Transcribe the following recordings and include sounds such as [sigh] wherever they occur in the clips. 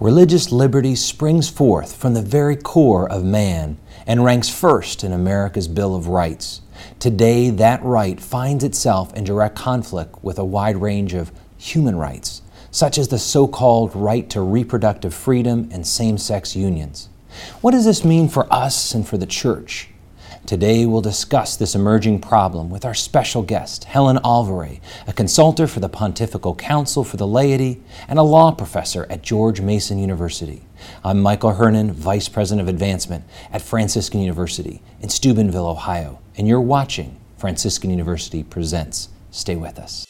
Religious liberty springs forth from the very core of man and ranks first in America's Bill of Rights. Today, that right finds itself in direct conflict with a wide range of human rights, such as the so called right to reproductive freedom and same sex unions. What does this mean for us and for the church? Today, we'll discuss this emerging problem with our special guest, Helen Alvare, a consultant for the Pontifical Council for the Laity and a law professor at George Mason University. I'm Michael Hernon, Vice President of Advancement at Franciscan University in Steubenville, Ohio, and you're watching Franciscan University Presents. Stay with us.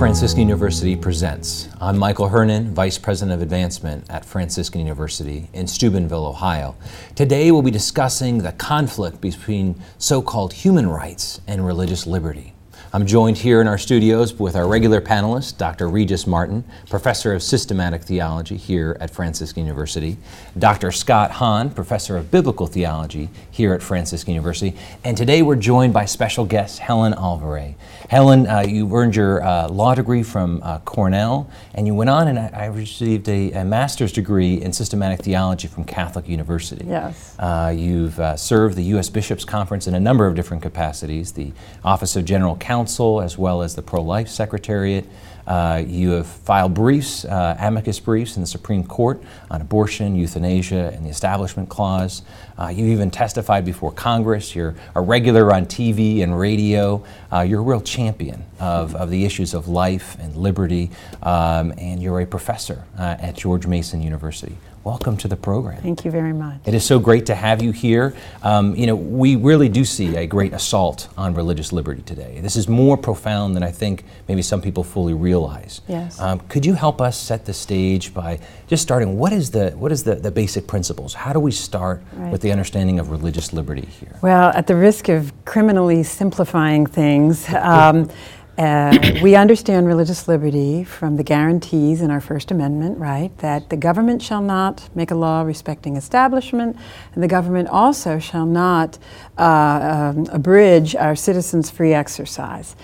Franciscan University Presents. I'm Michael Hernon, Vice President of Advancement at Franciscan University in Steubenville, Ohio. Today we'll be discussing the conflict between so called human rights and religious liberty. I'm joined here in our studios with our regular panelist, Dr. Regis Martin, Professor of Systematic Theology here at Franciscan University, Dr. Scott Hahn, Professor of Biblical Theology here at Franciscan University, and today we're joined by special guest Helen Alvare. Helen, uh, you earned your uh, law degree from uh, Cornell, and you went on and I, I received a, a, master's degree in systematic theology from Catholic University. Yes. Uh, you've uh, served the U.S. Bishops' Conference in a number of different capacities, the Office of General Counsel, as well as the Pro Life Secretariat. Uh, you have filed briefs, uh, amicus briefs in the Supreme Court on abortion, euthanasia, and the Establishment Clause. Uh, you even testified before Congress. You're a regular on TV and radio. Uh, you're a real champion of, of the issues of life and liberty, um, and you're a professor uh, at George Mason University welcome to the program. Thank you very much. It is so great to have you here. Um, you know, we really do see a great assault on religious liberty today. This is more profound than I think maybe some people fully realize. Yes. Um, could you help us set the stage by just starting? What is the what is the, the basic principles? How do we start right. with the understanding of religious liberty here? Well, at the risk of criminally simplifying things. Um, uh, we understand religious liberty from the guarantees in our First Amendment, right? That the government shall not make a law respecting establishment, and the government also shall not uh, um, abridge our citizens' free exercise.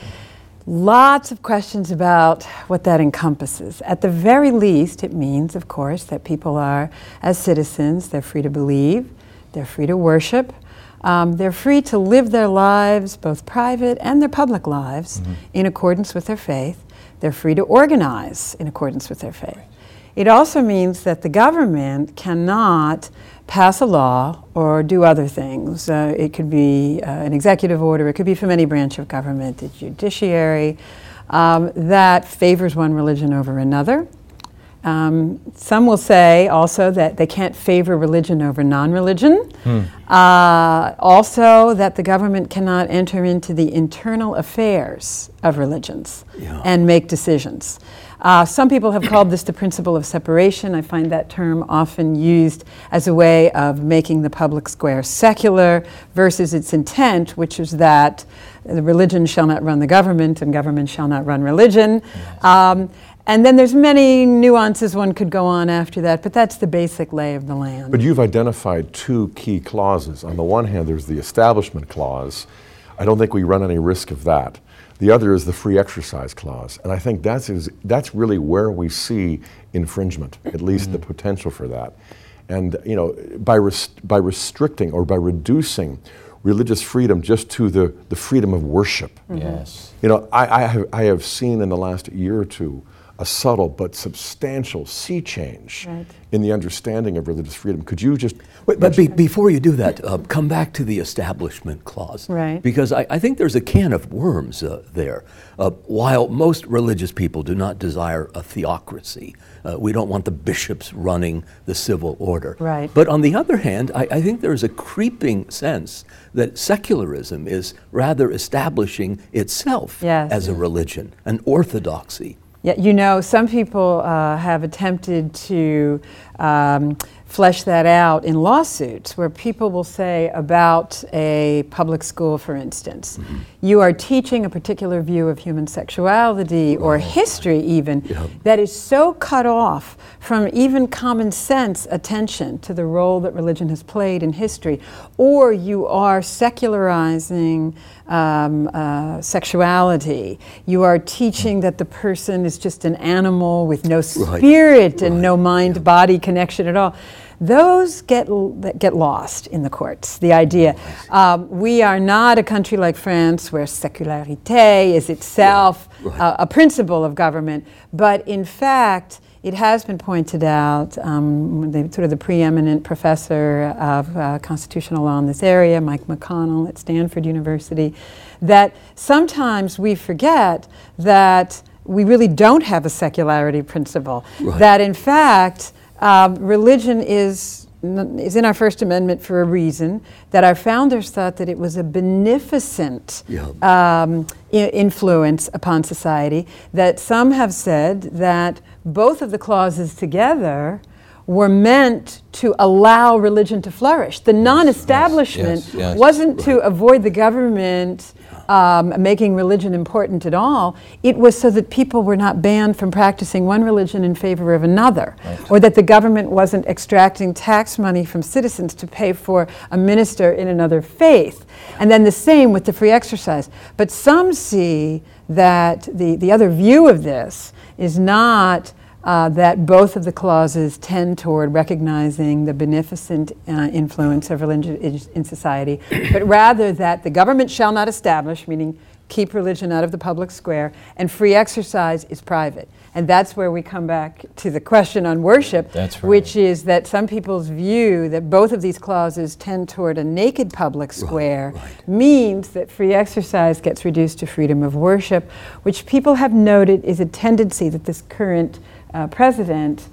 Lots of questions about what that encompasses. At the very least, it means, of course, that people are, as citizens, they're free to believe, they're free to worship, um, they're free to live their lives, both private and their public lives, mm-hmm. in accordance with their faith. They're free to organize in accordance with their faith. Right. It also means that the government cannot pass a law or do other things. Uh, it could be uh, an executive order, it could be from any branch of government, the judiciary, um, that favors one religion over another. Um, some will say also that they can't favor religion over non religion. Hmm. Uh, also, that the government cannot enter into the internal affairs of religions yeah. and make decisions. Uh, some people have called this the principle of separation. I find that term often used as a way of making the public square secular versus its intent, which is that the religion shall not run the government and government shall not run religion. Yes. Um, and then there's many nuances one could go on after that, but that's the basic lay of the land. But you've identified two key clauses. On the one hand, there's the establishment clause. I don't think we run any risk of that. The other is the free exercise clause. And I think that's, is, that's really where we see infringement, at least mm-hmm. the potential for that. And you know, by, res- by restricting or by reducing religious freedom just to the, the freedom of worship. Mm-hmm. Yes. You know, I, I, have, I have seen in the last year or two a subtle but substantial sea change right. in the understanding of religious freedom. Could you just. Wait, but be, before you do that, uh, come back to the Establishment Clause. Right. Because I, I think there's a can of worms uh, there. Uh, while most religious people do not desire a theocracy, uh, we don't want the bishops running the civil order. Right. But on the other hand, I, I think there's a creeping sense that secularism is rather establishing itself yes. as a religion, an orthodoxy. Yeah, you know, some people uh, have attempted to um, flesh that out in lawsuits where people will say about a public school, for instance, mm-hmm. you are teaching a particular view of human sexuality or history, even, yep. that is so cut off from even common sense attention to the role that religion has played in history, or you are secularizing um, uh, sexuality. You are teaching that the person is just an animal with no spirit right. and right. no mind body connection at all those get, get lost in the courts. The idea. Um, we are not a country like France where secularité is itself yeah, right. a, a principle of government, but in fact, it has been pointed out, um, the, sort of the preeminent professor of uh, constitutional law in this area, Mike McConnell at Stanford University, that sometimes we forget that we really don't have a secularity principle. Right. That in fact, um, religion is is in our First Amendment for a reason. That our founders thought that it was a beneficent yeah. um, I- influence upon society. That some have said that both of the clauses together were meant to allow religion to flourish. The non-establishment yes, yes, wasn't right. to avoid the government um, making religion important at all. It was so that people were not banned from practicing one religion in favor of another, right. or that the government wasn't extracting tax money from citizens to pay for a minister in another faith. And then the same with the free exercise. But some see that the, the other view of this is not uh, that both of the clauses tend toward recognizing the beneficent uh, influence of religion in society, [clears throat] but rather that the government shall not establish, meaning keep religion out of the public square, and free exercise is private. And that's where we come back to the question on worship, right. which is that some people's view that both of these clauses tend toward a naked public square right, right. means that free exercise gets reduced to freedom of worship, which people have noted is a tendency that this current uh, president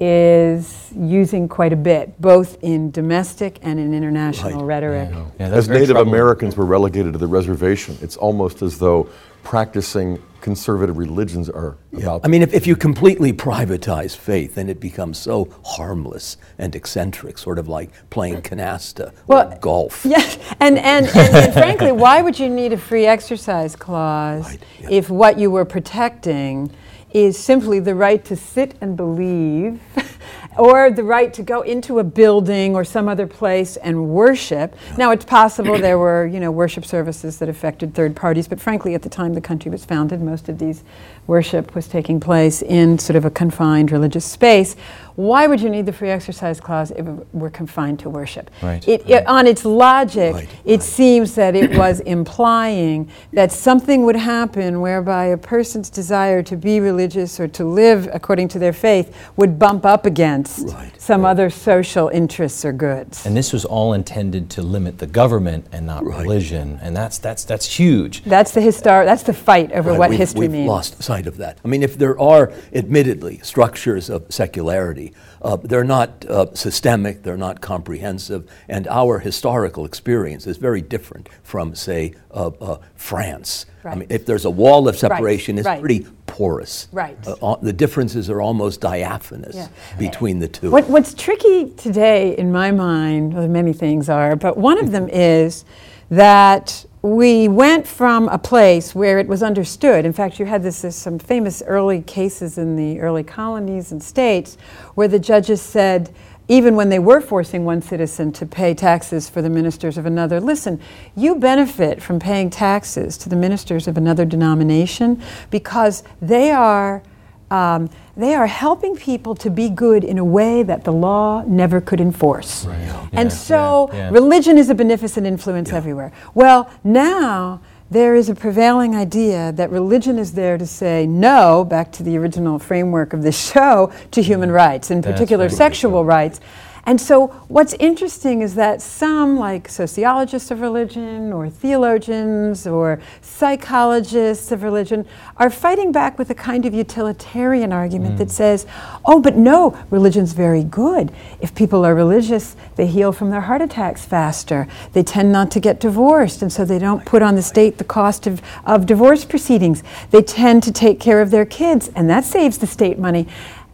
is using quite a bit, both in domestic and in international right. rhetoric. Yeah. Yeah, as Native troubling. Americans were relegated to the reservation, it's almost as though practicing conservative religions are yeah. I mean, if, if you completely privatize faith, then it becomes so harmless and eccentric, sort of like playing canasta well, or golf. [laughs] Yes, and, and, and, and, frankly, why would you need a free exercise clause right, yeah. if what you were protecting is simply the right to sit and believe [laughs] or the right to go into a building or some other place and worship. Now, it's possible there were, you know, worship services that affected third parties, but frankly, at the time the country was founded, most of these worship was taking place in sort of a confined religious space. Why would you need the free exercise clause if it were confined to worship? Right. It, right. on its logic, right, it right. seems that it was [coughs] implying that something would happen whereby a person's desire to be religious or to live according to their faith would bump up against some other social interests or goods. And this was all intended to limit the government and not religion, and that's that's that's huge. That's the histor- That's the fight over what we've, history we've means. lost sight of that. I mean, if there are admittedly structures of secularity, uh, they're not uh, systemic, they're not comprehensive, and our historical experience is very different from, say, uh, uh France. Right. I mean, if there's a wall of separation, right. it's right. pretty porous. Right. Uh, the differences are almost diaphanous yeah. between the two. What, what's tricky today, in my mind, well, many things are, but one of them [laughs] is that we went from a place where it was understood. In fact, you had this, this, some famous early cases in the early colonies and states where the judges said, even when they were forcing one citizen to pay taxes for the ministers of another, listen, you benefit from paying taxes to the ministers of another denomination because they are um, they are helping people to be good in a way that the law never could enforce. Right. Yeah. And so yeah. Yeah. religion is a beneficent influence everywhere. Well, now there is a prevailing idea that religion is there to say no, back to the original framework of this show, to human rights, in particular sexual rights. And so, what's interesting is that some, like sociologists of religion, or theologians, or psychologists of religion, are fighting back with a kind of utilitarian argument mm. that says, oh, but no, religion's very good. If people are religious, they heal from their heart attacks faster. They tend not to get divorced, and so they don't put on the state the cost of, of divorce proceedings. They tend to take care of their kids, and that saves the state money.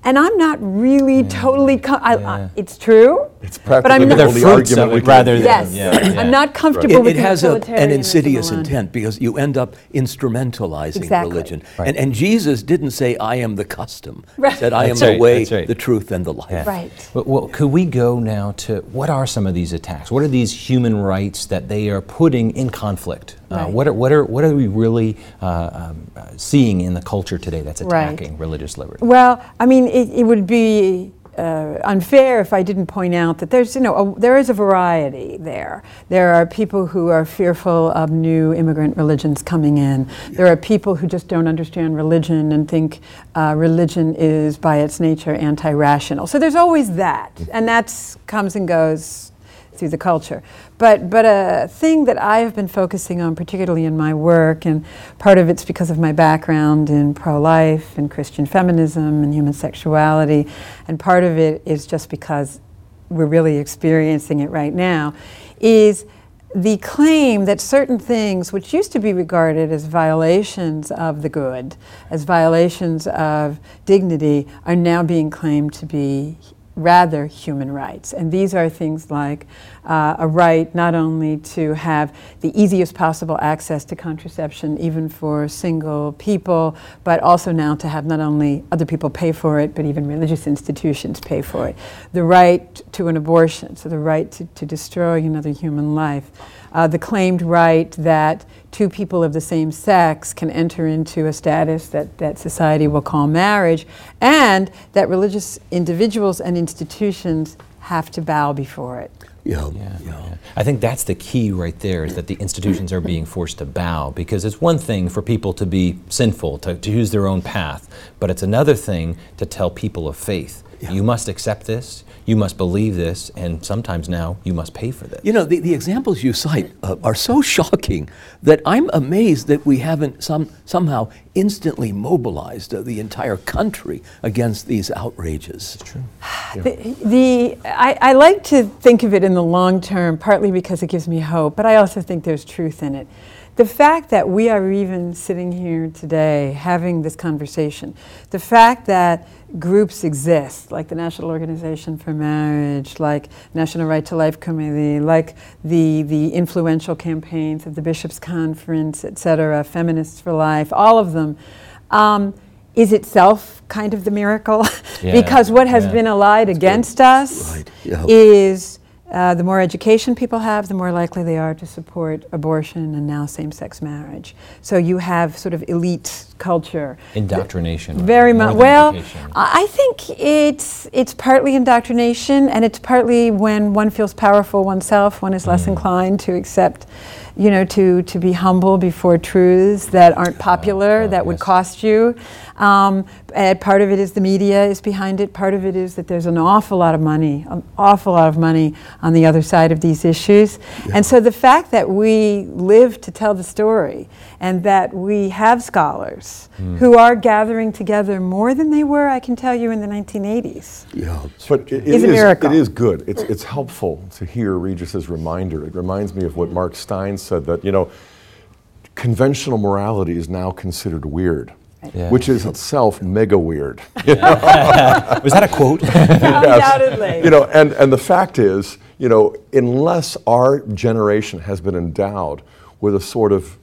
And I'm not really totally. Com- I, I, it's true. It's but practically I'm not. the They're only fruits argument of we it can- rather than Yes, yeah, yeah. I'm not comfortable It, with it has a, an utilitarianism insidious alone. intent because you end up instrumentalizing Exactly. religion. Right. And, and Jesus didn't say, I am the custom. Right. He said, I That's am right, the way, that's right. the truth, and the life. Yeah. Right. Well, well, could we go now to what are some of these attacks? What are these human rights that they are putting in conflict? Uh, Right. what, are, what, are, what are we really uh, um, uh, seeing in the culture today that's Right. attacking religious liberty? Well, I mean, it, it would be uh, unfair if I didn't point out that there's, you know, a, there is a variety there. There are people who are fearful of new immigrant religions coming in. There are people who just don't understand religion and think uh, religion is, by its nature, anti-rational. So there's always that, and that comes and goes through the culture. But, but a thing that I have been focusing on, particularly in my work, and part of it's because of my background in pro life and Christian feminism and human sexuality, and part of it is just because we're really experiencing it right now, is the claim that certain things, which used to be regarded as violations of the good, as violations of dignity, are now being claimed to be rather human rights. And these are things like uh, a right not only to have the easiest possible access to contraception, even for single people, but also now to have not only other people pay for it, but even religious institutions pay for it. The right to an abortion, so the right to, to destroy another human life. Uh, the claimed right that two people of the same sex can enter into a status that, that society will call marriage, and that religious individuals and institutions have to bow before it. Yeah, Yeah, yeah. yeah. I think that's the key right there is that the institutions are being forced to bow because it's one thing for people to be sinful, to, to use their own path, but it's another thing to tell people of faith. You must accept this, you must believe this, and sometimes now you must pay for this. You know, the, the examples you cite uh, are so shocking that I'm amazed that we haven't some, somehow instantly mobilized uh, the entire country against these outrages. It's true. [sighs] The, the I, I like to think of it in the long term, partly because it gives me hope, but I also think there's truth in it. The fact that we are even sitting here today having this conversation, the fact that groups exist, like the National Organization for Marriage, like National Right to Life Committee, like the, the influential campaigns of the Bishops' Conference, et cetera, Feminists for Life, all of them, um, is itself kind of the miracle. [laughs] Yeah, because what has yeah. been allied against us Right, yeah. is uh, the more education people have, the more likely they are to support abortion and now same sex marriage. So you have sort of elite culture. Indoctrination. Very much. Well, education. I think it's it's partly indoctrination, and it's partly when one feels powerful oneself, one is Mm. less inclined to accept, you know, to to be humble before truths that aren't popular, oh, that would cost you. Um, and part of it is the media is behind it. Part of it is that there's an awful lot of money, an awful lot of money on the other side of these issues. And so the fact that we live to tell the story and that we have scholars Hmm. who are gathering together more than they were, I can tell you, in the 1980s. Yeah. But it, it Is a miracle. It is good. It's, it's helpful to hear Regis's reminder. It reminds me of what Mark Steyn said that, you know, conventional morality is now considered weird, Yeah. which is itself mega weird. [laughs] Was that a quote? [laughs] Undoubtedly. you know, and, and the fact is, you know, unless our generation has been endowed with a sort of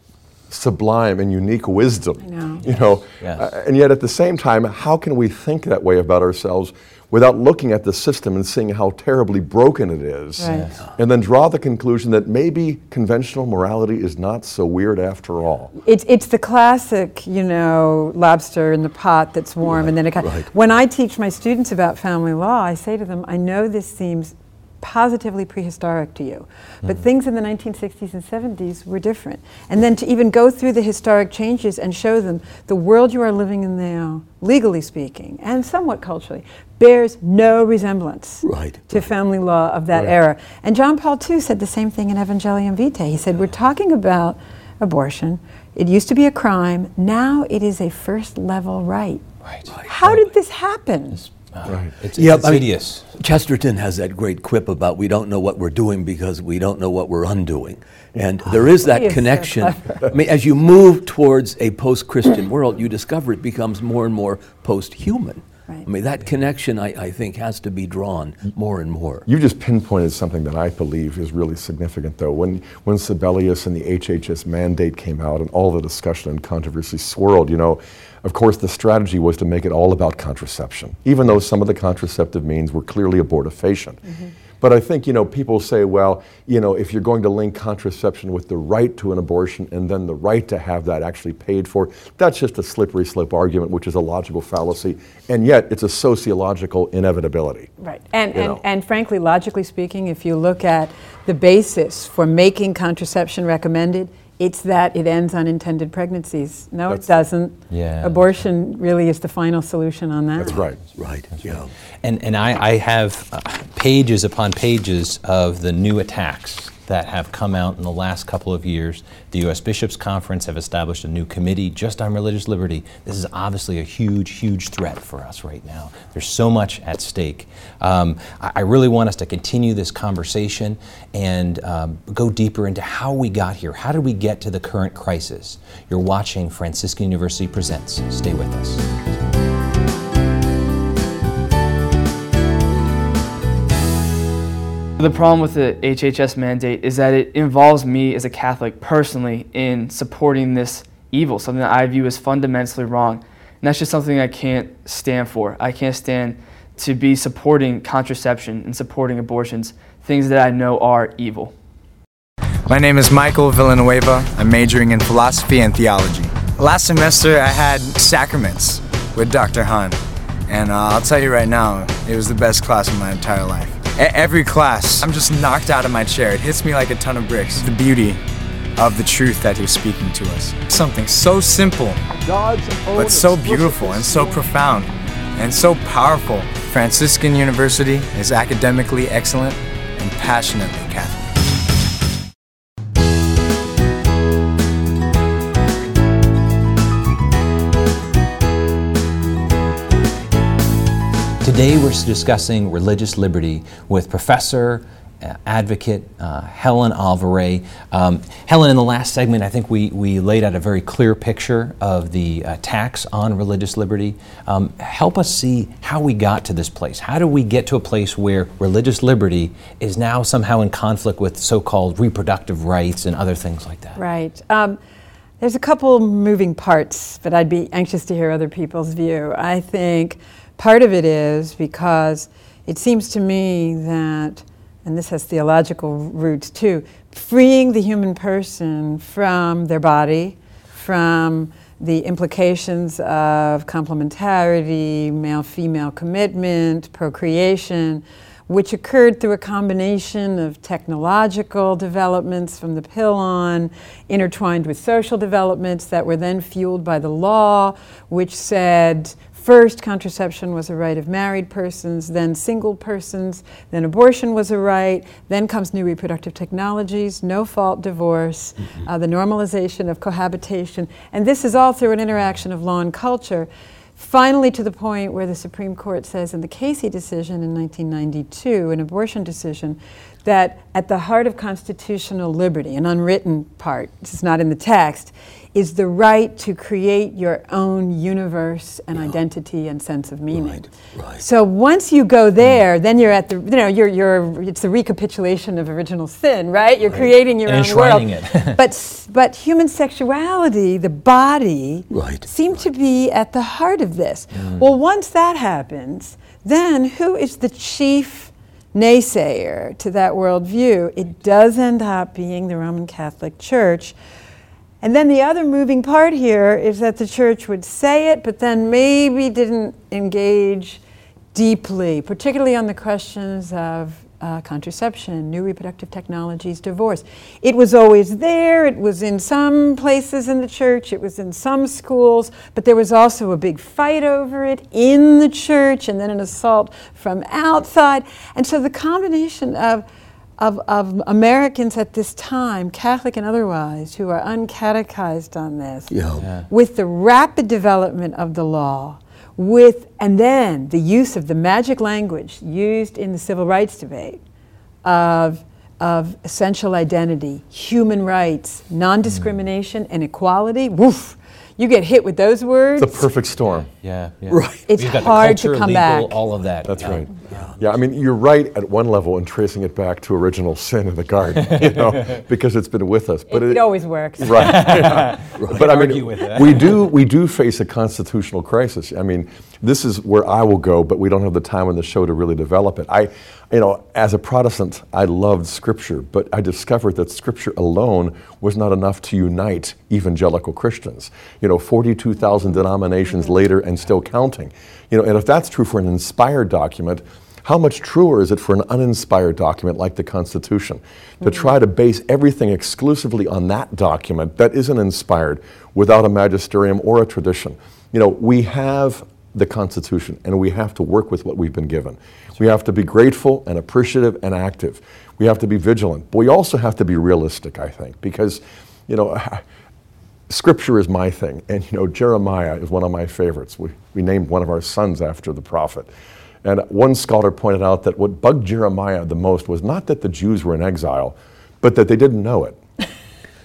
sublime and unique wisdom, know. you know, Yes. uh, and yet at the same time, how can we think that way about ourselves without looking at the system and seeing how terribly broken it is, Right. Yes. and then draw the conclusion that maybe conventional morality is not so weird after all? It's, it's the classic, you know, lobster in the pot that's warm and then it comes. right. When I teach my students about family law, I say to them, I know this seems positively prehistoric to you, but hmm. things in the 1960s and 70s were different. And then to even go through the historic changes and show them the world you are living in now, legally speaking, and somewhat culturally, bears no resemblance Right, to family law of that era. And John Paul II said the same thing in Evangelium Vitae. He said, We're talking about abortion. It used to be a crime. Now it is a first level right. right. How did this happen? Uh, right. It's, Yeah, it's I mean- Chesterton has that great quip about we don't know what we're doing because we don't know what we're undoing. And there is He that is connection. clever. I mean, as you move towards a post Christian world, you discover it becomes more and more post human. Right. I mean, that connection, I, I think, has to be drawn more and more. You just pinpointed something that I believe is really significant, though. When, when Sebelius and the HHS mandate came out and all the discussion and controversy swirled, you know, of course, the strategy was to make it all about contraception, even though some of the contraceptive means were clearly abortifacient. Mm-hmm. But I think, you know, people say, well, you know, if you're going to link contraception with the right to an abortion and then the right to have that actually paid for, that's just a slippery slope argument, which is a logical fallacy. And yet, it's a sociological inevitability. Right. And, and, and frankly, logically speaking, if you look at the basis for making contraception recommended, it's that it ends unintended pregnancies. No, That's it doesn't. Yeah. Abortion really is the final solution on that. That's right. Right. That's yeah. Right. And and I, I have uh, pages upon pages of the new attacks that have come out in the last couple of years. The U.S. Bishops' Conference have established a new committee just on religious liberty. This is obviously a huge, huge threat for us right now. There's so much at stake. Um, I, I, really want us to continue this conversation and um, go deeper into how we got here. How did we get to the current crisis? You're watching Franciscan University Presents. Stay with us. So the problem with the HHS mandate is that it involves me as a Catholic personally in supporting this evil, something that I view as fundamentally wrong. And that's just something I can't stand for. I can't stand to be supporting contraception and supporting abortions, things that I know are evil. My name is Michael Villanueva. I'm majoring in philosophy and theology. Last semester, I had sacraments with Dr. Hahn. And uh, I'll tell you right now, it was the best class of my entire life every class, I'm just knocked out of my chair. It hits me like a ton of bricks. The beauty of the truth that he's speaking to us. Something so simple, but so beautiful and so profound and so powerful. Franciscan University is academically excellent and passionately Catholic. Today we're discussing religious liberty with Professor uh, advocate uh, Helen Alvare. Um, Helen, in the last segment, I think we, we laid out a very clear picture of the attacks on religious liberty. Um, help us see how we got to this place. How do we get to a place where religious liberty is now somehow in conflict with so called reproductive rights and other things like that? Right. Um, there's a couple moving parts, but I'd be anxious to hear other people's view. I think Part of it is because it seems to me that, and this has theological roots too, freeing the human person from their body, from the implications of complementarity, male female commitment, procreation, which occurred through a combination of technological developments from the pill on, intertwined with social developments that were then fueled by the law, which said First, contraception was a right of married persons, then single persons, then abortion was a right, then comes new reproductive technologies, no fault divorce, mm-hmm. uh, the normalization of cohabitation, and this is all through an interaction of law and culture. Finally, to the point where the Supreme Court says in the Casey decision in 1992, an abortion decision, that at the heart of constitutional liberty, an unwritten part, this is not in the text, is the right to create your own universe and yeah. identity and sense of meaning. Right, right. So once you go there, then you're at the you know you're you're it's the recapitulation of original sin, right? You're right. creating your and own world. It. [laughs] but but human sexuality, the body, right, seem to be at the heart of this. Mm. Well, once that happens, then who is the chief naysayer to that worldview? It does end up being the Roman Catholic Church and then the other moving part here is that the church would say it, but then maybe didn't engage deeply, particularly on the questions of uh, contraception, new reproductive technologies, divorce. It was always there, it was in some places in the church, it was in some schools, but there was also a big fight over it in the church and then an assault from outside. And so the combination of of, of Americans at this time, Catholic and otherwise, who are uncatechized on this, yeah. Yeah. with the rapid development of the law, with and then the use of the magic language used in the civil rights debate of of essential identity, human rights, non-discrimination, mm. and equality. Woof! You get hit with those words. The perfect storm. Yeah, yeah. Right. It's We've got hard the to come legal, back. all of that. That's Yeah. right. Yeah, I mean, you're right at one level in tracing it back to original sin in the garden, [laughs] you know, because it's been with us. It, it always works. Right. [laughs] But I argue mean, with that. we do we do face a constitutional crisis. I mean, this is where I will go, but we don't have the time on the show to really develop it. I, you know, as a Protestant, I loved Scripture, but I discovered that Scripture alone was not enough to unite evangelical Christians. You know, 42,000 denominations later and still counting. You know, and if that's true for an inspired document, how much truer is it for an uninspired document like the Constitution to mm. try to base everything exclusively on that document that isn't inspired without a magisterium or a tradition? You know, we have the Constitution and we have to work with what we've been given. We have to be grateful and appreciative and active. We have to be vigilant. But we also have to be realistic, I think, because, you know, [laughs] Scripture is my thing, and you know Jeremiah is one of my favorites. We, we named one of our sons after the prophet. And one scholar pointed out that what bugged Jeremiah the most was not that the Jews were in exile, but that they didn't know it.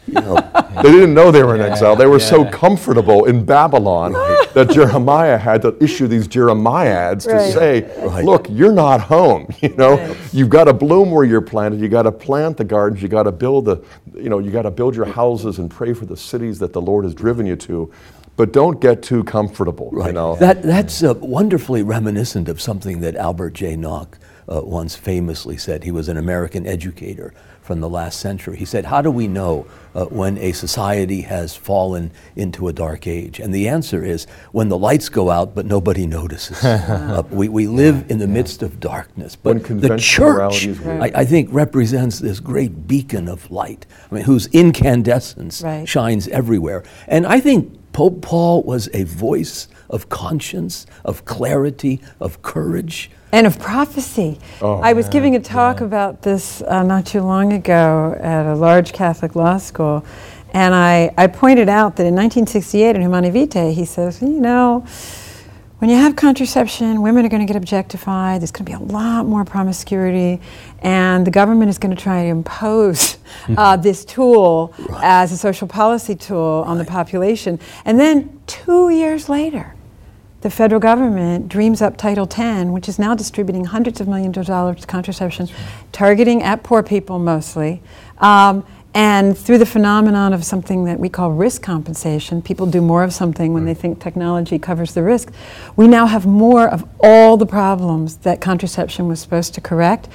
You know, [laughs] They didn't know they were in exile. They were so comfortable in Babylon that Jeremiah had to issue these Jeremiads to say, Right. "Look, you're not home. [laughs] You know, you've got to bloom where you're planted. You got to plant the gardens. You got to build the, you know, you got to build your houses and pray for the cities that the Lord has driven you to, but don't get too comfortable. You Right. know, That, that's uh, wonderfully reminiscent of something that Albert J. Nock uh, once famously said. He was an American educator from the last century. He said, How do we know uh, when a society has fallen into a dark age? And the answer is when the lights go out, but nobody notices. [laughs] uh, we, we live in the midst of darkness. But the church, morality is weak. I, I think, represents this great beacon of light, I mean, whose incandescence Right. shines everywhere. And I think Pope Paul was a voice of conscience, of clarity, of courage. And of prophecy. I was giving a talk about this uh, not too long ago at a large Catholic law school, and I, I pointed out that in 1968 in Humanae Vitae, he says, you know, when you have contraception, women are going to get objectified, there's going to be a lot more promiscuity, and the government is going to try to impose uh, this tool as a social policy tool on the population. And then two years later, the federal government dreams up Title X, which is now distributing hundreds of millions of dollars to contraception, targeting at poor people mostly. Um, and through the phenomenon of something that we call risk compensation, people do more of something when they think technology covers the risk. We now have more of all the problems that contraception was supposed to correct.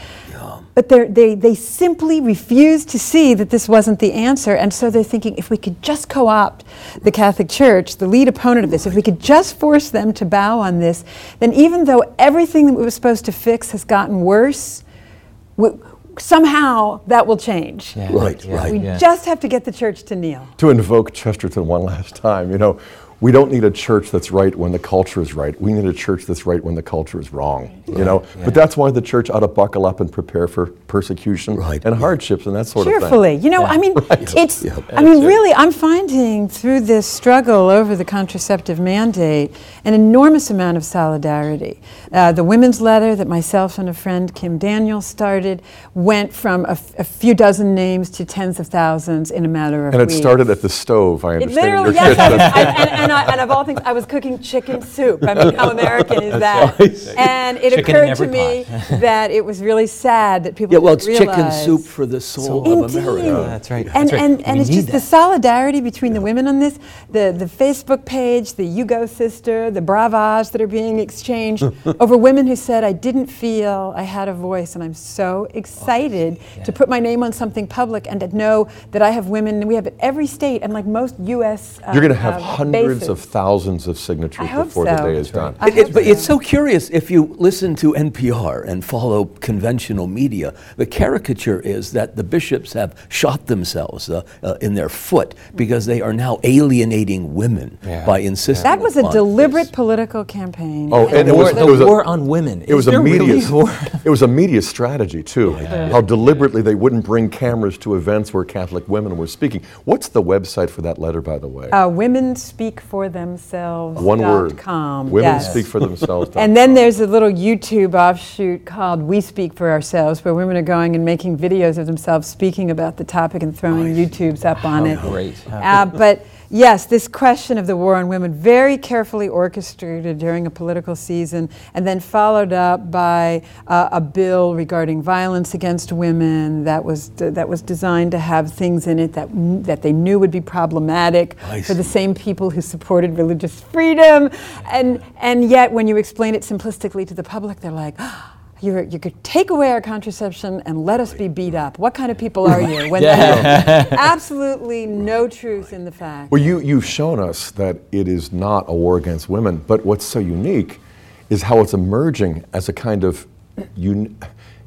But they're, they, they simply refuse to see that this wasn't the answer. And so they're thinking if we could just co opt the Catholic Church, the lead opponent of this, if we could just force them to bow on this, then even though everything that we were supposed to fix has gotten worse, we, somehow that will change. Yeah, Right, yeah, right. We yeah. just have to get the church to kneel. to invoke Chesterton one last time, you know, we don't need a church that's right when the culture is right. We need a church that's right when the culture is wrong. You know, but that's why the church ought to buckle up and prepare for persecution Right. and hardships and that sort of thing. cheerfully. You know, I mean, [laughs] it's. Yeah. I mean, really, I'm finding through this struggle over the contraceptive mandate an enormous amount of solidarity. Uh, the women's letter that myself and a friend Kim Daniels started went from a, f- a few dozen names to tens of thousands in a matter of And it weeks. started at the stove, I understand. in literally, yes, I I, and, and, I, and of all things, I was cooking chicken soup. I mean, how American is [laughs] that? And it Chicken in occurred to every me [laughs] that it was really sad that people Yeah, well, didn't it's chicken realize- soup for the soul of Indeed. America. Yeah, that's right. And, that's right. and, and We it's need just the that. solidarity between the women on this, the, the Facebook page, the You Go Sister, the bravas that are being exchanged [laughs] over women who said, I didn't feel I had a voice, and I'm so excited to put my name on something public and to know that I have women, and we have at every state, and like most U.S. uh, You're going to have uh, hundreds of thousands of signatures I hope before the day is done. It- it- hope but it's so. so curious if you listen to NPR and follow conventional media. The caricature is that the bishops have shot themselves uh, uh, in their foot because they are now alienating women Yeah. by insisting. That was a upon deliberate this. political campaign. Oh, and it war, was, the it was a- war on women. It was a media. really war? [laughs] It was a media strategy too. How deliberately they wouldn't bring cameras to events where Catholic women were speaking. What's the website for that letter, by the way? Uh, women speak for themselves. One dot word. Com. Women yes. speak for themselves. [laughs] And then there's a little YouTube offshoot called We Speak for Ourselves, where women are going and making videos of themselves speaking about the topic and throwing YouTubes up on it. great. Uh, but Yes, this question of the war on women, very carefully orchestrated during a political season, and then followed up by uh, a bill regarding violence against women that was that was designed to have things in it that that they knew would be problematic for the same people who supported religious freedom, and and yet when you explain it simplistically to the public, they're like. You're, you could take away our contraception and let us be beat up. What kind of people are you? When [laughs] there's absolutely no truth in the fact. Well, you, you've shown us that it is not a war against women, but what's so unique is how it's emerging as a kind of, un-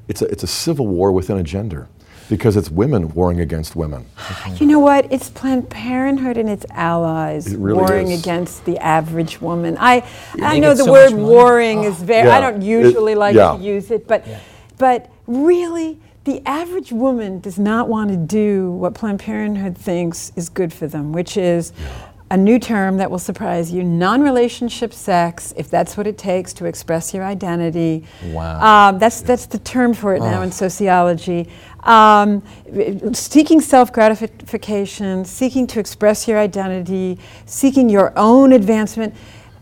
it's, a, it's a civil war within a gender because it's women warring against women. [sighs] You know what? It's Planned Parenthood and its allies It really warring is. against the average woman. I, I know the so word much money. warring is [sighs] very, I don't usually It- like yeah. to use it, but, but really, the average woman does not want to do what Planned Parenthood thinks is good for them, which is a new term that will surprise you non relationship sex, if that's what it takes to express your identity. Wow. Um, that's, that's the term for it now in sociology. Um, seeking self gratification, seeking to express your identity, seeking your own advancement.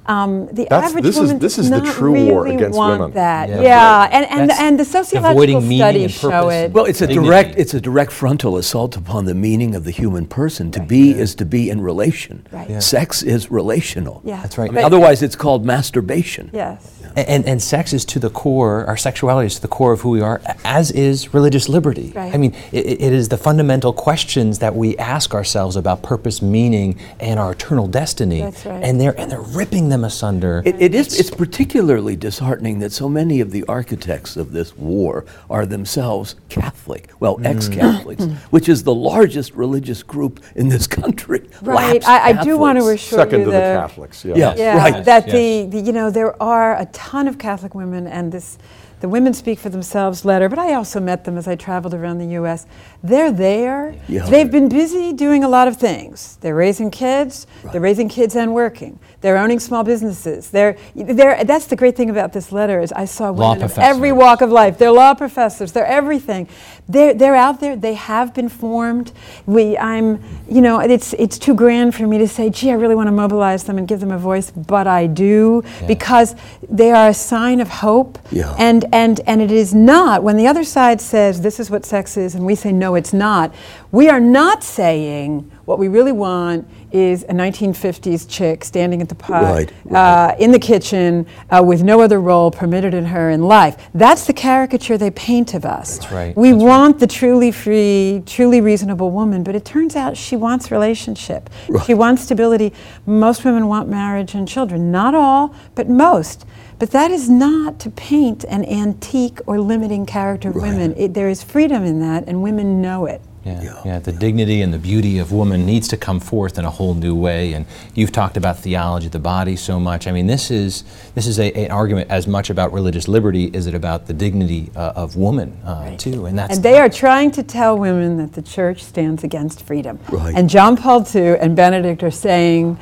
Um, the That's- average this is- woman this does is the not true war really against want women. that. Yeah. Yeah, and, and, That's and the sociological avoiding meaning studies and show it. Well, it's a Dignity. direct it's a direct frontal assault upon the meaning of the human person. To be is to be in relation. Right. Yeah. Sex is relational. Yeah. That's right. I mean, otherwise, it's called masturbation. Yes. And, and sex is to the core, our sexuality is to the core of who we are, as is religious liberty. Right. I mean, it, it is the fundamental questions that we ask ourselves about purpose, meaning, and our eternal destiny. That's right. And they're, and they're ripping them asunder. It, it is. It's particularly disheartening that so many of the architects of this war are themselves Catholic, well, Mm. ex-Catholics, [laughs] which is the largest religious group in this country. [laughs] Right. I, I do want to Catholics. assure Second you to the that- Catholics, yeah. Yeah. Yeah, Right. that Yes. the, the you know there are a ton of Catholic women, and this the women speak for themselves letter. But I also met them as I traveled around the U.S. They're there. Yeah. They've been busy doing a lot of things. They're raising kids. right. They're raising kids and working. They're owning small businesses. They're, they're that's the great thing about this letter is I saw Law women of every walk of life. They're law professors. They're everything. They're, they're out there. They have been formed. We, I'm, you know, it's, it's too grand for me to say, gee, I really want to mobilize them and give them a voice, but I do because they are a sign of hope. Yeah. And, and, and it is not, when the other side says this is what sex is and we say no, it's not, we are not saying what we really want is a 1950s chick standing at the pot Right, Uh, in the kitchen uh, with no other role permitted in her in life. That's the caricature they paint of us. That's right, We that's right. want the truly free, truly reasonable woman, but it turns out she wants relationship. She wants stability. Most women want marriage and children. Not all, but most. But that is not to paint an antique or limiting character of women. It, there is freedom in that, and women know it. Yeah, yeah, the dignity and the beauty of woman needs to come forth in a whole new way. And you've talked about theology of the body so much. I mean, this is this is a, an argument as much about religious liberty as it about the dignity uh, of woman uh, too. And that's And they are trying to tell women that the church stands against freedom. Right. And John Paul II and Benedict are saying,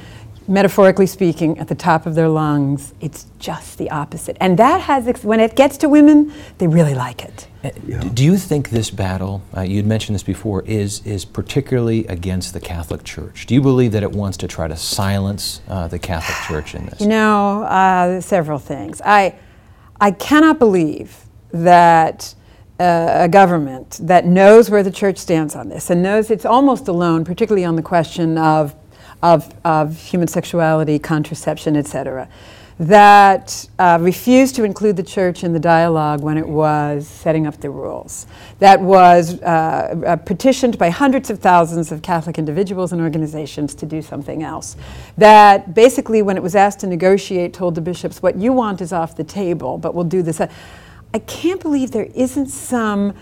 metaphorically speaking, at the top of their lungs, it's just the opposite. And that has, ex- when it gets to women, they really like it. Uh, d- Do you think this battle, uh, you'd mentioned this before, is, is particularly against the Catholic Church? Do you believe that it wants to try to silence uh, the Catholic [sighs] Church in this? You know, uh, several things. I, I cannot believe that uh, a government that knows where the church stands on this and knows it's almost alone, particularly on the question of, of, of human sexuality, contraception, et cetera, that uh, refused to include the church in the dialogue when it was setting up the rules. That was uh, uh, petitioned by hundreds of thousands of Catholic individuals and organizations to do something else. That basically, when it was asked to negotiate, told the bishops, what you want is off the table, but we'll do this. I can't believe there isn't some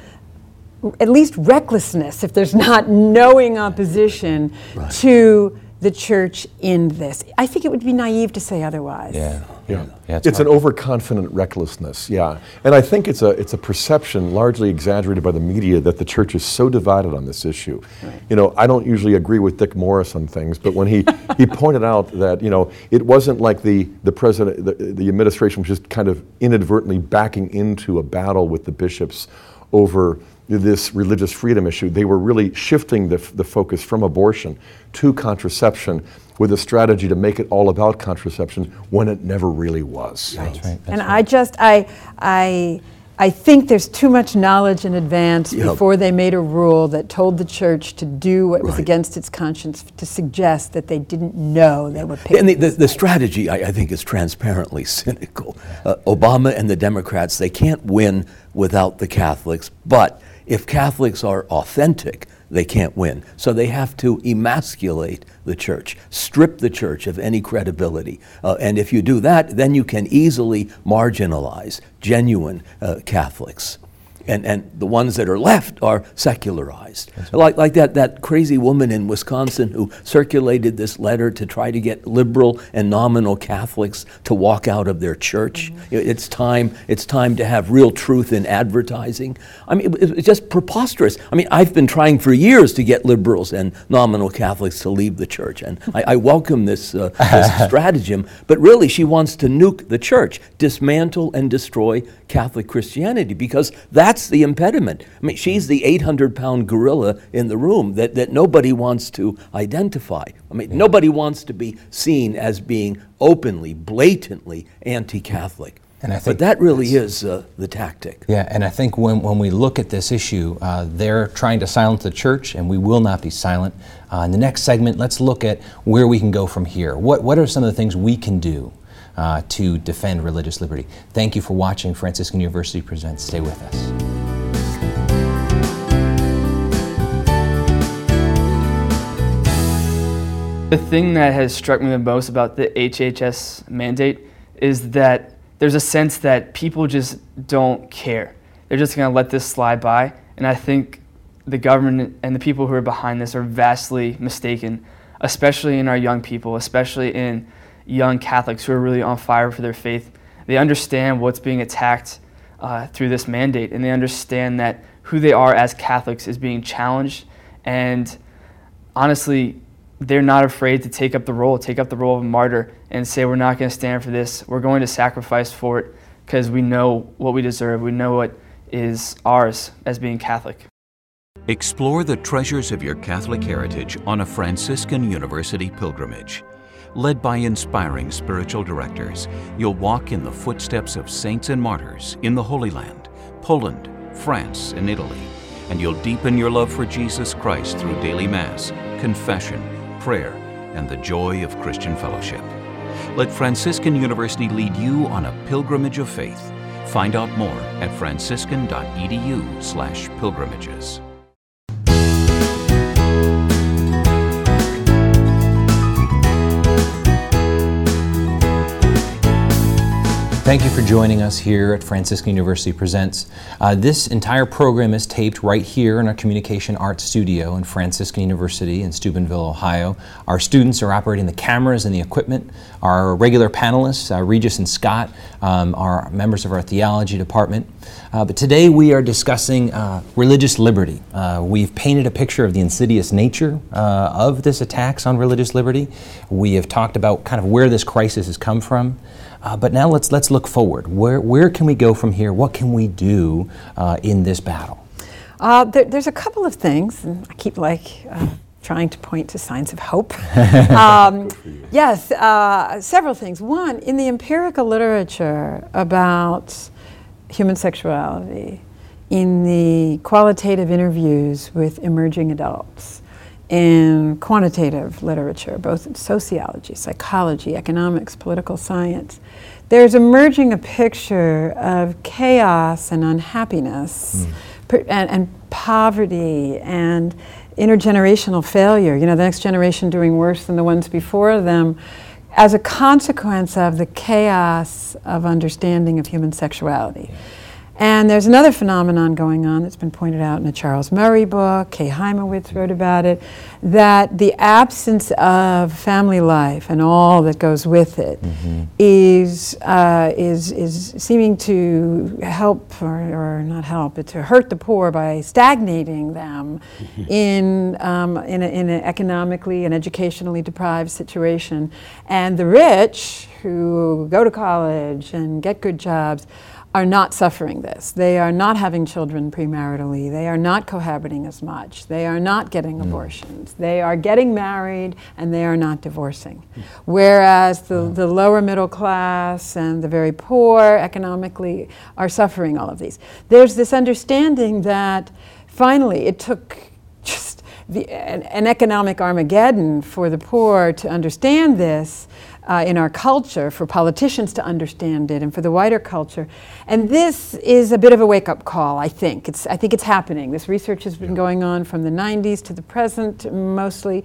at least recklessness, if there's not knowing opposition to the church in this. I think it would be naive to say otherwise. Yeah. Yeah, Yeah, it's, it's an overconfident recklessness. Yeah, and I think it's a it's a perception largely exaggerated by the media that the church is so divided on this issue. You know, I don't usually agree with Dick Morris on things, but when he [laughs] he pointed out that you know it wasn't like the the president the, the administration was just kind of inadvertently backing into a battle with the bishops over this religious freedom issue. They were really shifting the, the focus from abortion to contraception with a strategy to make it all about contraception when it never really was. That's right. That's and right. I just, I, I, I think there's too much knowledge in advance Yeah. before they made a rule that told the church to do what was against its conscience to suggest that they didn't know they were picking. And the, the, the strategy, I, I think, is transparently [laughs] cynical. Uh, Obama and the Democrats, they can't win without the Catholics, but if Catholics are authentic, they can't win. So they have to emasculate the church, strip the church of any credibility. Uh, and if you do that, then you can easily marginalize genuine uh, Catholics. And, and the ones that are left are secularized. Like, like that, that crazy woman in Wisconsin who circulated this letter to try to get liberal and nominal Catholics to walk out of their church. Know, It's, time, it's time to have real truth in advertising. I mean, it- it's just preposterous. I mean, I've been trying for years to get liberals and nominal Catholics to leave the church, and I, I welcome this, uh, this [laughs] stratagem, but really she wants to nuke the church, dismantle and destroy Catholic Christianity, because that's the impediment. I mean, she's the 800 pound gorilla in the room that, that nobody wants to identify. I mean, nobody wants to be seen as being openly, blatantly anti Catholic. And I but that really is uh, the tactic. Yeah, and I think when, when we look at this issue, uh, they're trying to silence the church, and we will not be silent. Uh, in the next segment, let's look at where we can go from here. What, what are some of the things we can do uh, to defend religious liberty? Thank you for watching Franciscan University Presents. Stay with us. The thing that has struck me the most about the HHS mandate is that there's a sense that people just don't care. They're just going to let this slide by. And I think the government and the people who are behind this are vastly mistaken, especially in our young people, especially in young Catholics who are really on fire for their faith. They understand what's being attacked uh, through this mandate, and they understand that who they are as Catholics is being challenged. And honestly, they're not afraid to take up the role, take up the role of a martyr, and say, We're not going to stand for this. We're going to sacrifice for it because we know what we deserve. We know what is ours as being Catholic. Explore the treasures of your Catholic heritage on a Franciscan University pilgrimage. Led by inspiring spiritual directors, you'll walk in the footsteps of saints and martyrs in the Holy Land, Poland, France, and Italy, and you'll deepen your love for Jesus Christ through daily Mass, confession, prayer, and the joy of Christian fellowship. Let Franciscan University lead you on a pilgrimage of faith. Find out more at franciscan.edu/pilgrimages. Thank you for joining us here at Franciscan University Presents. Uh, this entire program is taped right here in our Communication Arts Studio in Franciscan University in Steubenville, Ohio. Our students are operating the cameras and the equipment. Our regular panelists, uh, Regis and Scott, um, are members of our theology department. Uh, but today we are discussing uh, religious liberty. Uh, we've painted a picture of the insidious nature uh, of this attacks on religious liberty. We have talked about kind of where this crisis has come from. Uh, but now let's let's look forward. Where where can we go from here? What can we do uh, in this battle? Uh, there, there's a couple of things, and I keep like uh, trying to point to signs of hope. [laughs] um, yes, uh, several things. One, in the empirical literature about human sexuality, in the qualitative interviews with emerging adults, in quantitative literature, both in sociology, psychology, economics, political science, there's emerging a picture of chaos and unhappiness hmm. per- and, and poverty and intergenerational failure, you know, the next generation doing worse than the ones before them, as a consequence of the chaos of understanding of human sexuality. And there's another phenomenon going on that's been pointed out in a Charles Murray book, Kay Hymowitz wrote about it, that the absence of family life and all that goes with it is uh, is is seeming to help or, or not help, but to hurt the poor by stagnating them [laughs] in um, in, a, in an economically and educationally deprived situation, and the rich who go to college and get good jobs are not suffering this. They are not having children premaritally. They are not cohabiting as much. They are not getting hmm. abortions. They are getting married and they are not divorcing. Whereas the, hmm. the lower middle class and the very poor economically are suffering all of these. There's this understanding that finally it took just the, an, an economic Armageddon for the poor to understand this uh, in our culture, for politicians to understand it, and for the wider culture. And this is a bit of a wake up call, I think. It's, I think it's happening. This research has been going on from the 90s to the present mostly.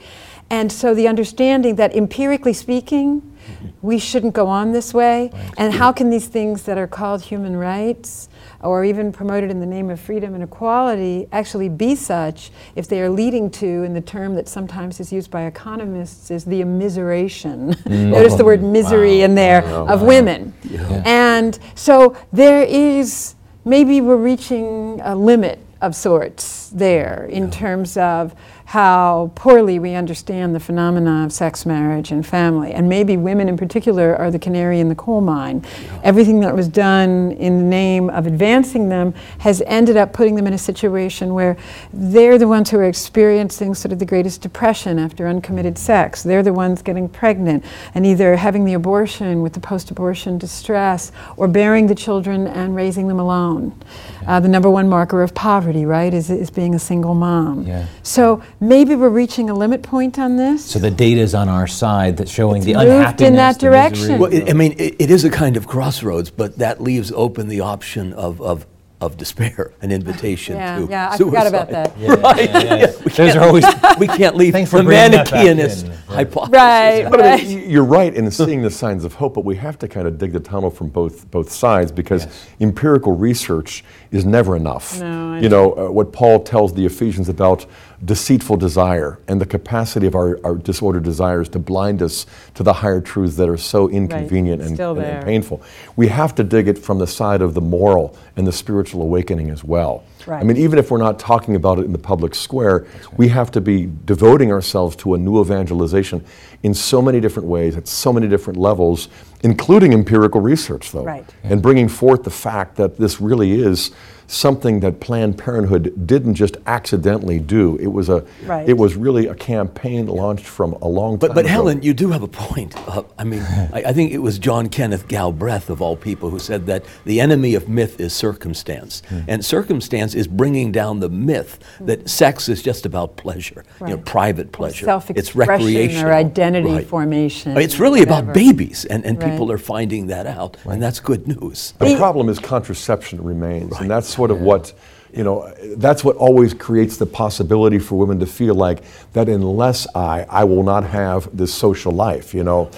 And so the understanding that empirically speaking, mm-hmm. we shouldn't go on this way. And how can these things that are called human rights or even promoted in the name of freedom and equality actually be such if they are leading to, in the term that sometimes is used by economists, is the immiseration. Mm. [laughs] Notice the word misery wow. in there wow. of wow. women. Yeah. And so there is, maybe we're reaching a limit of sorts there in yeah. terms of how poorly we understand the phenomena of sex marriage and family. And maybe women in particular are the canary in the coal mine. Everything that was done in the name of advancing them has ended up putting them in a situation where they're the ones who are experiencing sort of the greatest depression after uncommitted sex. They're the ones getting pregnant and either having the abortion with the post abortion distress or bearing the children and raising them alone. Uh, the number one marker of poverty, right, is, is being a single mom. Yeah. So maybe we're reaching a limit point on this. So the data is on our side that's showing it's the unhappiness. in that direction. Well, it, I mean, it, it is a kind of crossroads, but that leaves open the option of, of of despair, an invitation [laughs] yeah, to yeah, yeah, I suicide. forgot about that. Yeah, right? Yeah, yeah, [laughs] we Those are always we can't leave [laughs] the Manichaeist hypothesis. Right, but right. I mean, you're right in seeing the signs of hope, but we have to kind of dig the tunnel from both both sides because yes. empirical research is never enough. No, you know uh, what Paul tells the Ephesians about deceitful desire and the capacity of our, our, disordered desires to blind us to the higher truths that are so inconvenient right. and, and, and, painful. We have to dig it from the side of the moral and the spiritual awakening as well. Right. I mean, even if we're not talking about it in the public square, right. we have to be devoting ourselves to a new evangelization in so many different ways, at so many different levels, including empirical research, though, right. and bringing forth the fact that this really is something that Planned Parenthood didn't just accidentally do. It was a, right. it was really a campaign launched from a long time. But, but ago. Helen, you do have a point. Uh, I mean, I, I, think it was John Kenneth Galbraith of all people who said that the enemy of myth is circumstance, hmm. and circumstance is bringing down the myth that sex is just about pleasure, right. you know, private pleasure. It's recreation or identity right. formation. It's really about babies, and, and people are finding that out, and that's good news. The problem is contraception remains, and that's sort of what you know that's what always creates the possibility for women to feel like that unless i i will not have this social life you know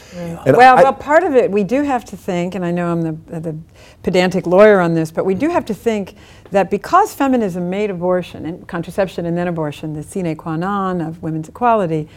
well I, well part of it we do have to think and i know i'm the, the pedantic lawyer on this but we do have to think that because feminism made abortion and contraception and then abortion the sine qua non of women's equality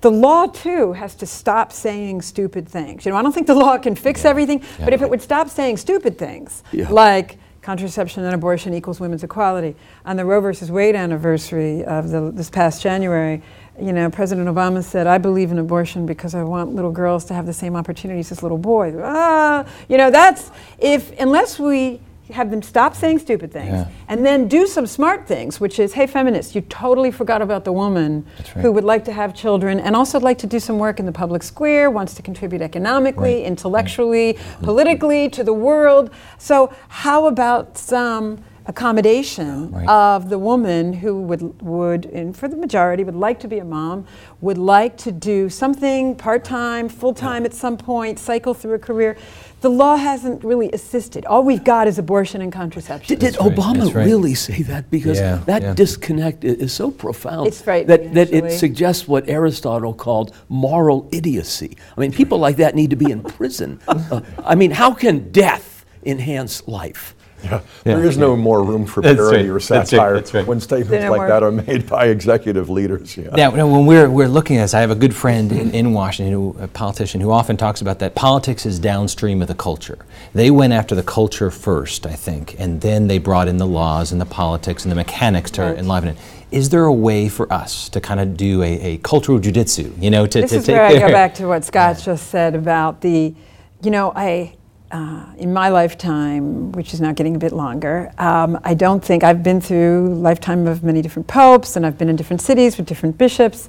the law too has to stop saying stupid things. You know, I don't think the law can fix yeah. everything, yeah, but if it would stop saying stupid things, yeah. like contraception and abortion equals women's equality. On the Roe versus Wade anniversary of the, this past January, you know, President Obama said, I believe in abortion because I want little girls to have the same opportunities as little boys. Ah, you know, that's, if, unless we have them stop saying stupid things yeah. and then do some smart things, which is, hey, feminists, you totally forgot about the woman right. who would like to have children and also like to do some work in the public square, wants to contribute economically, right. intellectually, right. Mm-hmm. politically to the world. So, how about some accommodation of the woman who would, would, and for the majority, would like to be a mom, would like to do something part time, full time at some point, cycle through a career the law hasn't really assisted. All we've got is abortion and contraception. Did, did Obama right. really say that? Because yeah, that yeah. disconnect is, so profound it's that, that it suggests what Aristotle called moral idiocy. I mean, people like that need to be in prison. [laughs] Uh, I mean, how can death enhance life? Yeah. yeah. There is no more room for parody right. or satire That's right. That's when statements like that are made by executive leaders. Yeah. yeah when we're, we're looking at this, I have a good friend in, in Washington, who, a politician, who often talks about that politics is downstream of the culture. They went after the culture first, I think, and then they brought in the laws and the politics and the mechanics to right. enliven it is there a way for us to kind of do a, a cultural jujitsu? You know, to, this to is where I go back to what Scott just said about the, you know, I uh, in my lifetime, which is now getting a bit longer, um, I don't think I've been through lifetime of many different popes, and I've been in different cities with different bishops.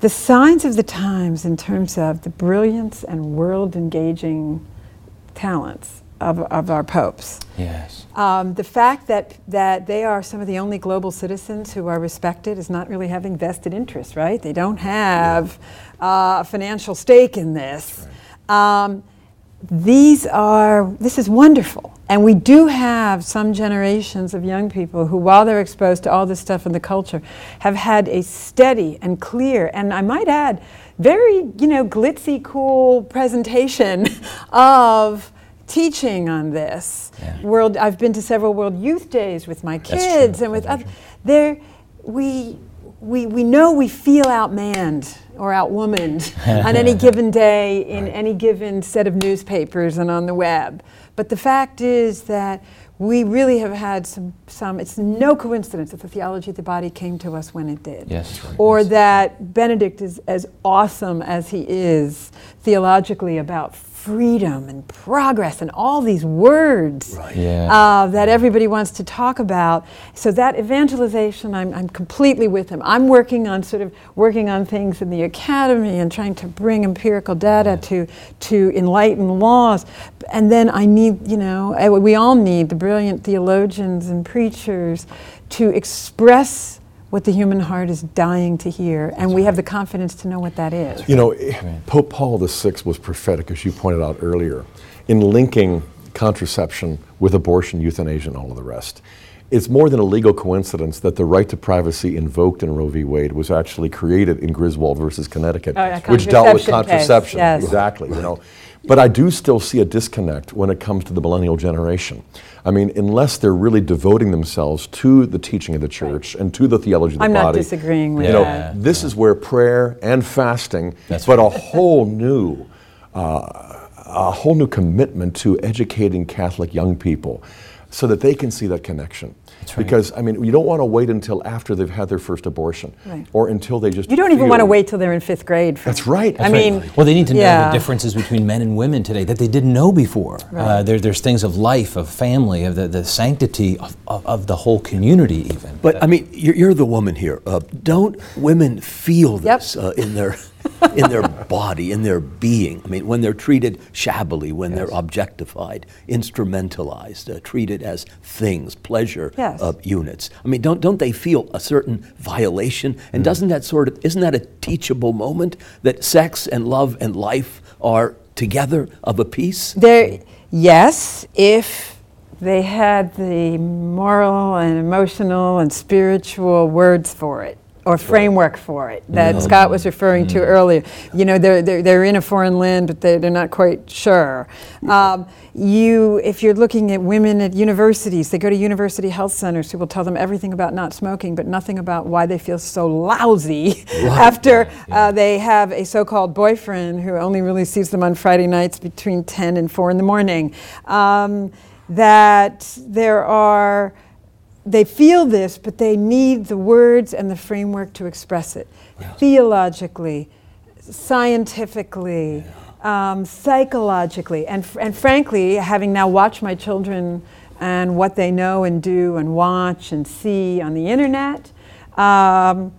The signs of the times, in terms of the brilliance and world-engaging talents of, of our popes, Yes. um, the fact that, that they are some of the only global citizens who are respected is not really having vested interests, right? They don't have uh, a financial stake in this. Um, these are, this is wonderful. And we do have some generations of young people who, while they're exposed to all this stuff in the culture, have had a steady and clear, and I might add, very, you know, glitzy, cool presentation [laughs] of teaching on this. Yeah. World, I've been to several World Youth Days with my kids and with other. There, we, we, we know we feel outmanned or outwomaned [laughs] on any given day in any given set of newspapers and on the web. But the fact is that we really have had some, some it's no coincidence that the theology of the body came to us when it did. Yes. Right. Or that Benedict is as awesome as he is theologically about freedom and progress and all these words Right. Yeah. uh, that everybody wants to talk about. So that evangelization, I'm, I'm completely with him. I'm working on sort of working on things in the academy and trying to bring empirical data to to enlighten laws. And then I need, you know, we all need the brilliant theologians and preachers to express what the human heart is dying to hear, and we have the confidence to know what that is. You know, Pope Paul VI was prophetic, as you pointed out earlier, in linking contraception with abortion, euthanasia, and all of the rest. It's more than a legal coincidence that the right to privacy invoked in Roe v. Wade was actually created in Griswold versus Connecticut, Oh, a which dealt with contraception contraception. yes. Exactly, you know. But I do still see a disconnect when it comes to the millennial generation. I mean, unless they're really devoting themselves to the teaching of the church and to the theology of the body. I'm not disagreeing with You know, that. this is where prayer and fasting, That's but a whole new, uh, a whole new commitment to educating Catholic young people, so that they can see that connection. Right. Because I mean, you don't want to wait until after they've had their first abortion, Right. or until they just. You don't even want to wait till they're in fifth grade. for- That's right. I That's right. mean, Well, they need to know yeah. the differences between men and women today that they didn't know before. Uh, there, there's things of life, of family, of the, the sanctity of, of, of the whole community, even. But I mean, you're, you're the woman here. Uh, don't women feel Yep. this uh, in their in their body, in their being? I mean, when they're treated shabbily, when they're objectified, instrumentalized, uh, treated as things, pleasure Yes. uh, units. I mean, don't don't they feel a certain violation? And doesn't that sort of isn't that a teachable moment that sex and love and life are together of a piece? There, yes, if they had the moral and emotional and spiritual words for it or framework for it that Scott was referring to earlier. You know, they're, they're, they're in a foreign land, but they're, they're not quite sure. Um, you, if you're looking at women at universities, they go to university health centers who will tell them everything about not smoking, but nothing about why they feel so lousy [laughs] after uh, they have a so-called boyfriend who only really sees them on Friday nights between 10 and 4 in the morning. Um, that there are, they feel this, but they need the words and the framework to express it. Theologically, scientifically, um, psychologically, and, fr- and frankly, having now watched my children and what they know and do and watch and see on the internet, um,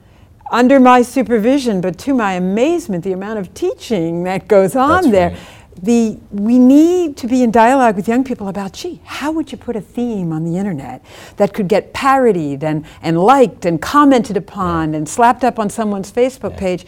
under my supervision, but to my amazement, the amount of teaching that goes on That's there. right. The, we need to be in dialogue with young people about, gee, how would you put a theme on the internet that could get parodied and, and liked and commented upon and slapped up on someone's Facebook page?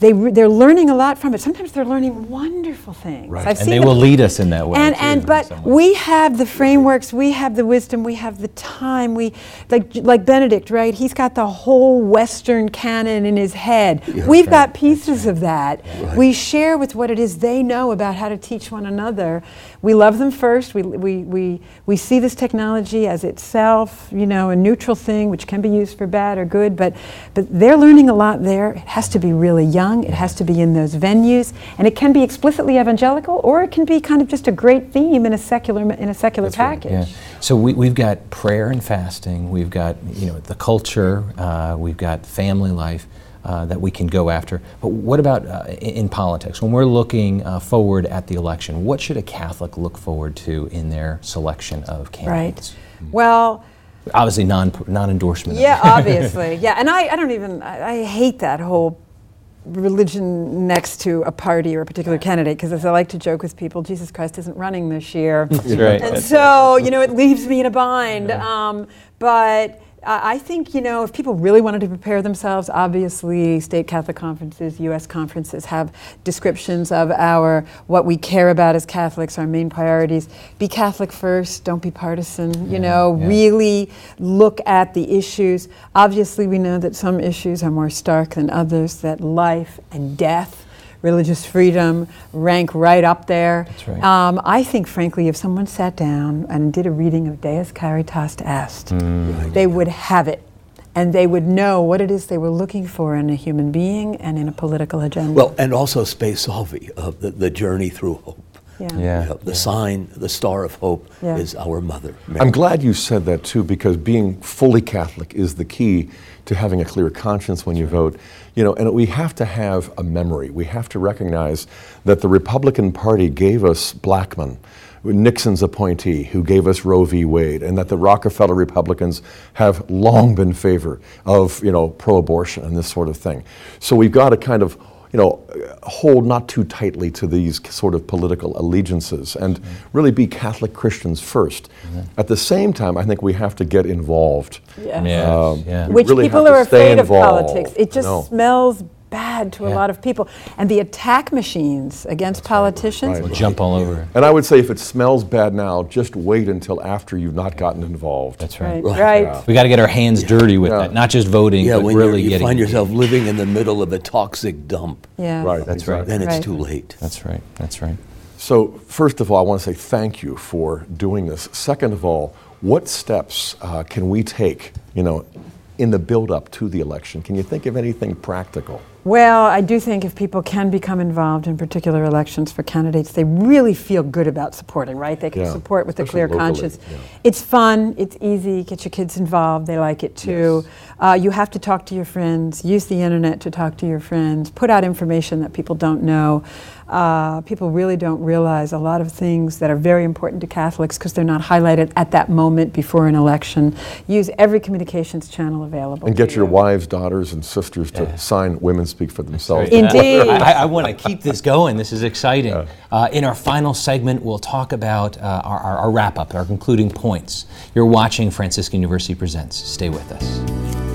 They, re- they're learning a lot from it. Sometimes they're learning wonderful things. Right. I've and seen they will lead us in that way. And, too, and but we have the frameworks, we have the wisdom, we have the time. We like like Benedict, right? He's got the whole Western canon in his head. We've got pieces of that. We share with what it is they know about how to teach one another. We love them first. We, we, we, we see this technology as itself, you know, a neutral thing which can be used for bad or good, but but they're learning a lot there. It has to be really young. It has to be in those venues, and it can be explicitly evangelical, or it can be kind of just a great theme in a secular in a secular package. Yeah. So we, we've got prayer and fasting. We've got you know the culture. Uh, we've got family life. uh, that we can go after. But what about uh, in, politics? When we're looking uh, forward at the election, what should a Catholic look forward to in their selection of candidates? Right. Well, Obviously, non non endorsement. yeah, [laughs] obviously, yeah, and I, I don't even I, I hate that whole religion next to a party or a particular candidate because as I like to joke with people, Jesus Christ isn't running this year. Right. And so, you know, it leaves me in a bind. Um, but I think, you know, if people really wanted to prepare themselves, obviously state Catholic conferences, U.S. conferences have descriptions of our, what we care about as Catholics, our main priorities. Be Catholic first, don't be partisan, you know, yeah. really look at the issues. Obviously, we know that some issues are more stark than others, that life and death religious freedom rank right up there. That's right. Um, I think, frankly, if someone sat down and did a reading of Deus Caritas Est, Mm. they would have it. And they would know what it is they were looking for in a human being and in a political agenda. Well, and also Spe Salvi, uh, the, the journey through hope. Yeah. Yeah. You know, the sign, the star of hope Yeah. is our mother. Mary. I'm glad you said that too, because being fully Catholic is the key to having a clear conscience when you vote. You know, and we have to have a memory. We have to recognize that the Republican Party gave us Blackmun, Nixon's appointee, who gave us Roe v. Wade, and that the Rockefeller Republicans have long been in favor of, you know, pro-abortion and this sort of thing. So we've got to kind of you know, hold not too tightly to these sort of political allegiances and really be Catholic Christians 1st At the same time, I think we have to get involved. Yeah. Yeah. Um, yeah. Which really people are stay afraid of involved. politics. It just No. smells bad to a lot of people. And the attack machines against politicians, Right. We'll jump all over. And I would say if it smells bad now, just wait until after you've not gotten involved. That's right. right, Right. right. We got to get our hands dirty with Yeah. that, not just voting, yeah, but when really you're, you find yourself [laughs] living in the middle of a toxic dump, Yeah. Right. That's right. then it's Right. too late. That's right. That's right. So, first of all, I want to say thank you for doing this. Second of all, what steps uh, can we take, you know, in the build-up to the election? Can you think of anything practical? Well, I do think if people can become involved in particular elections for candidates, they really feel good about supporting, right? They can Yeah, support with a clear locally, conscience. yeah. It's fun, it's easy, get your kids involved, they like it too. Uh, you have to talk to your friends, use the internet to talk to your friends, put out information that people don't know. Uh, people really don't realize a lot of things that are very important to Catholics because they're not highlighted at that moment before an election. Use every communications channel available. And get your you. wives, daughters, and sisters to sign Women Speak for Themselves. Indeed. I, I want to keep this going. This is exciting. Uh, in our final segment, we'll talk about uh, our, our, our wrap up, our concluding points. You're watching Franciscan University Presents. Stay with us.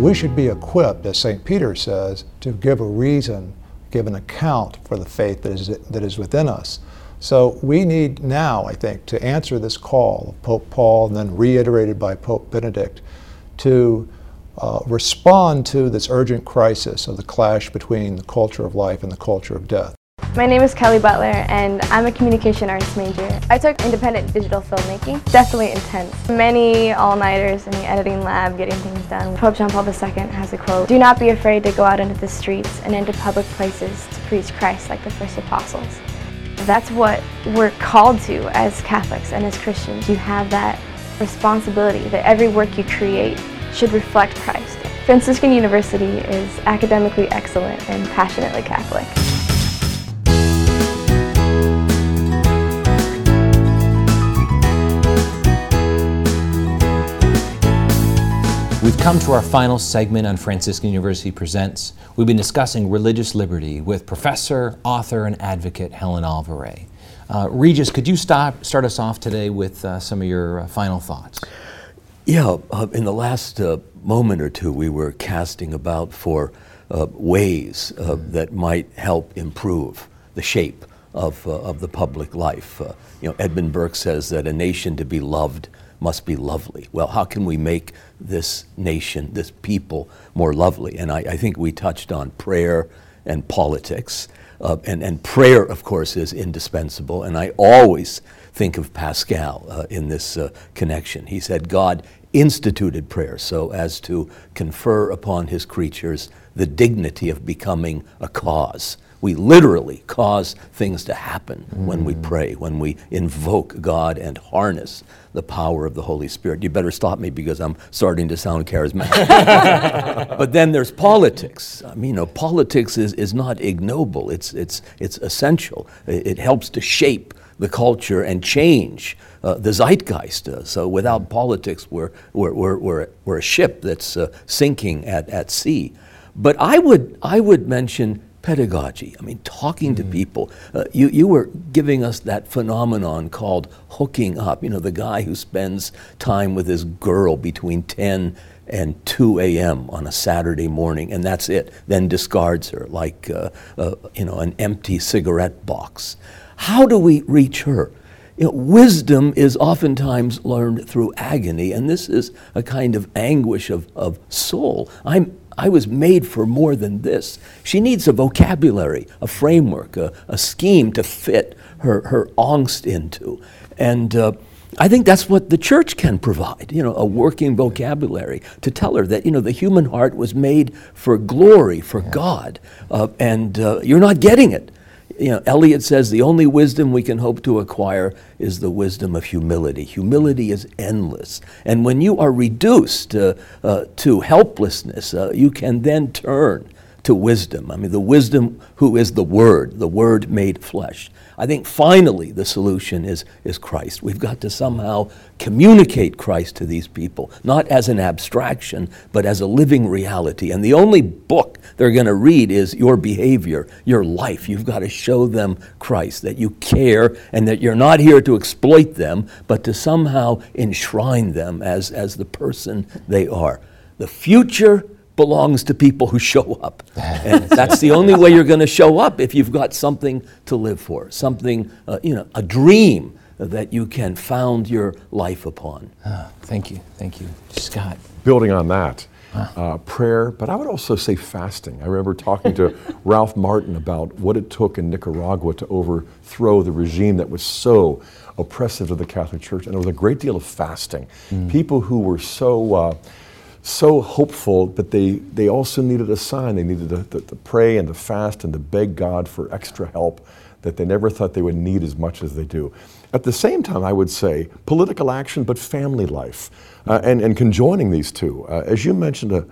We should be equipped, as St. Peter says, to give a reason, give an account for the faith that is, that is within us. So we need now, I think, to answer this call of Pope Paul and then reiterated by Pope Benedict to uh, respond to this urgent crisis of the clash between the culture of life and the culture of death. My name is Kelly Butler and I'm a communication arts major. I took independent digital filmmaking. Definitely intense. Many all-nighters in the editing lab getting things done. Pope John Paul II has a quote, Do not be afraid to go out into the streets and into public places to preach Christ like the first apostles. That's what we're called to as Catholics and as Christians. You have that responsibility that every work you create should reflect Christ. Franciscan University is academically excellent and passionately Catholic. We've come to our final segment on Franciscan University Presents. We've been discussing religious liberty with professor, author, and advocate Helen Alvare. Uh, Regis, could you stop, start us off today with uh, some of your uh, final thoughts? Yeah, uh, in the last uh, moment or two, we were casting about for uh, ways uh, that might help improve the shape of, of the public life. You know, Edmund Burke says that a nation to be loved must be lovely. Well, how can we make this nation, this people, more lovely? And I, I think we touched on prayer and politics. Uh, and, and prayer, of course, is indispensable. And I always think of Pascal uh, in this uh, connection. He said God instituted prayer so as to confer upon his creatures the dignity of becoming a cause we literally cause things to happen mm. when we pray, when we invoke God and harness the power of the Holy Spirit. You better stop me because I'm starting to sound charismatic. [laughs] but then there's politics. I mean, you know, politics is, is not ignoble, it's, it's, it's essential. It, it helps to shape the culture and change uh, the zeitgeist. Uh, so without politics, we're, we're, we're, we're, we're a ship that's uh, sinking at, at sea. But I would, I would mention pedagogy. I mean, talking mm-hmm. to people. Uh, you, you were giving us that phenomenon called hooking up. You know, the guy who spends time with his girl between 10 and 2 a.m. on a Saturday morning, and that's it, then discards her like, uh, uh, you know, an empty cigarette box. How do we reach her? You know, wisdom is oftentimes learned through agony, and this is a kind of anguish of, of soul. I'm, I was made for more than this. She needs a vocabulary, a framework, a, a scheme to fit her, her angst into. And uh, I think that's what the church can provide, you know, a working vocabulary to tell her that, you know, the human heart was made for glory, for God, uh, and uh, you're not getting it you know, Eliot says the only wisdom we can hope to acquire is the wisdom of humility. Humility is endless. And when you are reduced uh, uh, to helplessness, uh, you can then turn to wisdom. I mean, the wisdom who is the Word, the Word made flesh. I think finally the solution is, is Christ. We've got to somehow communicate Christ to these people, not as an abstraction, but as a living reality. And the only book they're going to read is your behavior, your life. You've got to show them Christ, that you care, and that you're not here to exploit them, but to somehow enshrine them as, as the person they are. The future belongs to people who show up. [laughs] And that's the only way you're going to show up if you've got something to live for, something, uh, you know, a dream that you can found your life upon. Oh, thank you. Thank you. Scott. Building on that, uh, prayer, but I would also say fasting. I remember talking to [laughs] Ralph Martin about what it took in Nicaragua to overthrow the regime that was so oppressive to the Catholic Church, and there was a great deal of fasting. Mm. People who were so uh, so hopeful, but they, they also needed a sign. They needed to, to, to, pray and to fast and to beg God for extra help that they never thought they would need as much as they do. At the same time, I would say political action, but family life, uh, and, and conjoining these two. Uh, as you mentioned uh,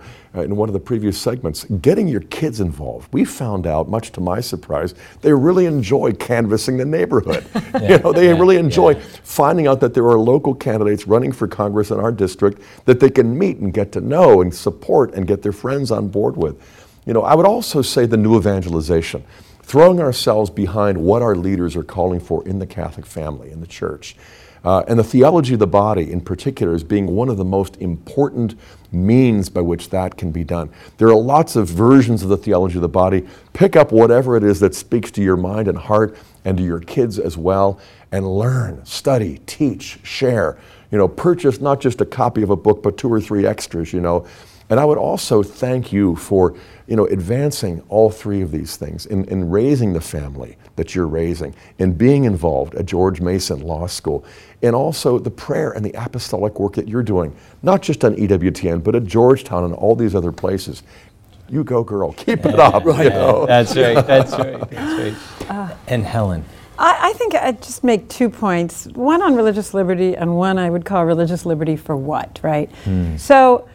in one of the previous segments, getting your kids involved. We found out, much to my surprise, they really enjoy canvassing the neighborhood. yeah, [laughs] you know, they yeah, really enjoy yeah. finding out that there are local candidates running for Congress in our district that they can meet and get to know and support and get their friends on board with. You know, I would also say the new evangelization throwing ourselves behind what our leaders are calling for in the Catholic family, in the church. Uh, and the theology of the body, in particular, is being one of the most important means by which that can be done. There are lots of versions of the theology of the body. Pick up whatever it is that speaks to your mind and heart and to your kids as well, and learn, study, teach, share. You know, purchase not just a copy of a book, but two or three extras, you know. And I would also thank you for you know, advancing all three of these things, in, in raising the family that you're raising, in being involved at George Mason Law School, and also the prayer and the apostolic work that you're doing, not just on EWTN, but at Georgetown and all these other places. You go, girl. [laughs] Keep it up. right. You know? [laughs] That's right. That's right. [laughs] That's right. Uh, and Helen. I, I, think I'd just make two points one on religious liberty, and one I would call religious liberty for what, right? Mm. So,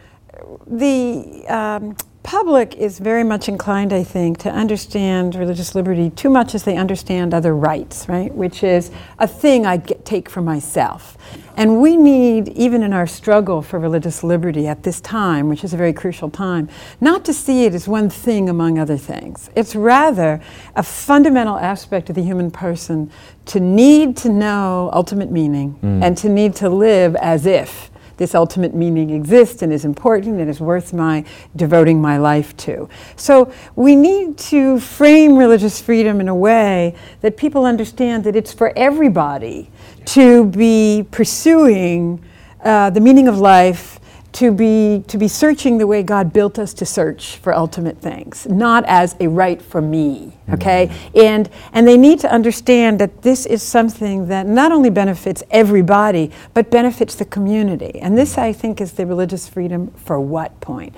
the um, public is very much inclined, I think, to understand religious liberty too much as they understand other rights, right? Which is a thing I get, take for myself. And we need, even in our struggle for religious liberty at this time, which is a very crucial time, not to see it as one thing among other things. It's rather a fundamental aspect of the human person to need to know ultimate meaning mm. and to need to live as if this ultimate meaning exists and is important and is worth my devoting my life to. So we need to frame religious freedom in a way that people understand that it's for everybody to be pursuing uh, the meaning of life to be to be searching the way God built us to search for ultimate things, not as a right for me. Okay, mm-hmm. and and they need to understand that this is something that not only benefits everybody but benefits the community. And this, I think, is the religious freedom for what point.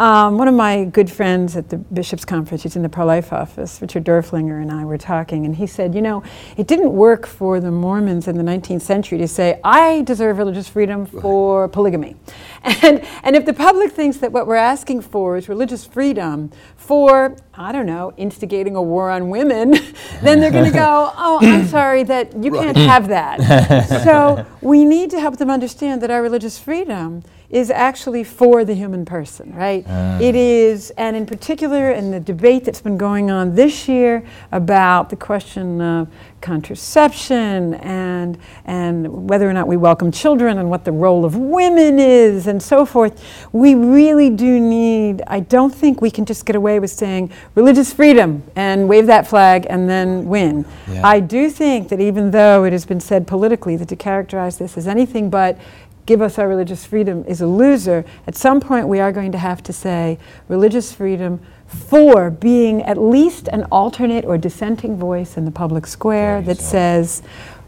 Um, one of my good friends at the Bishop's Conference, he's in the pro life office, Richard Doerflinger, and I were talking, and he said, You know, it didn't work for the Mormons in the 19th century to say, I deserve religious freedom for polygamy. And, and if the public thinks that what we're asking for is religious freedom for, I don't know, instigating a war on women, [laughs] then they're going to go, [laughs] Oh, I'm sorry that you can't have that. [laughs] so we need to help them understand that our religious freedom is actually for the human person, right? Uh. It is, and in particular, in the debate that's been going on this year about the question of contraception and and whether or not we welcome children and what the role of women is and so forth, we really do need. I don't think we can just get away with saying religious freedom and wave that flag and then win. Yeah. I do think that even though it has been said politically that to characterize this as anything but give us our religious freedom is a loser, at some point we are going to have to say religious freedom for being at least an alternate or dissenting voice in the public square that so. says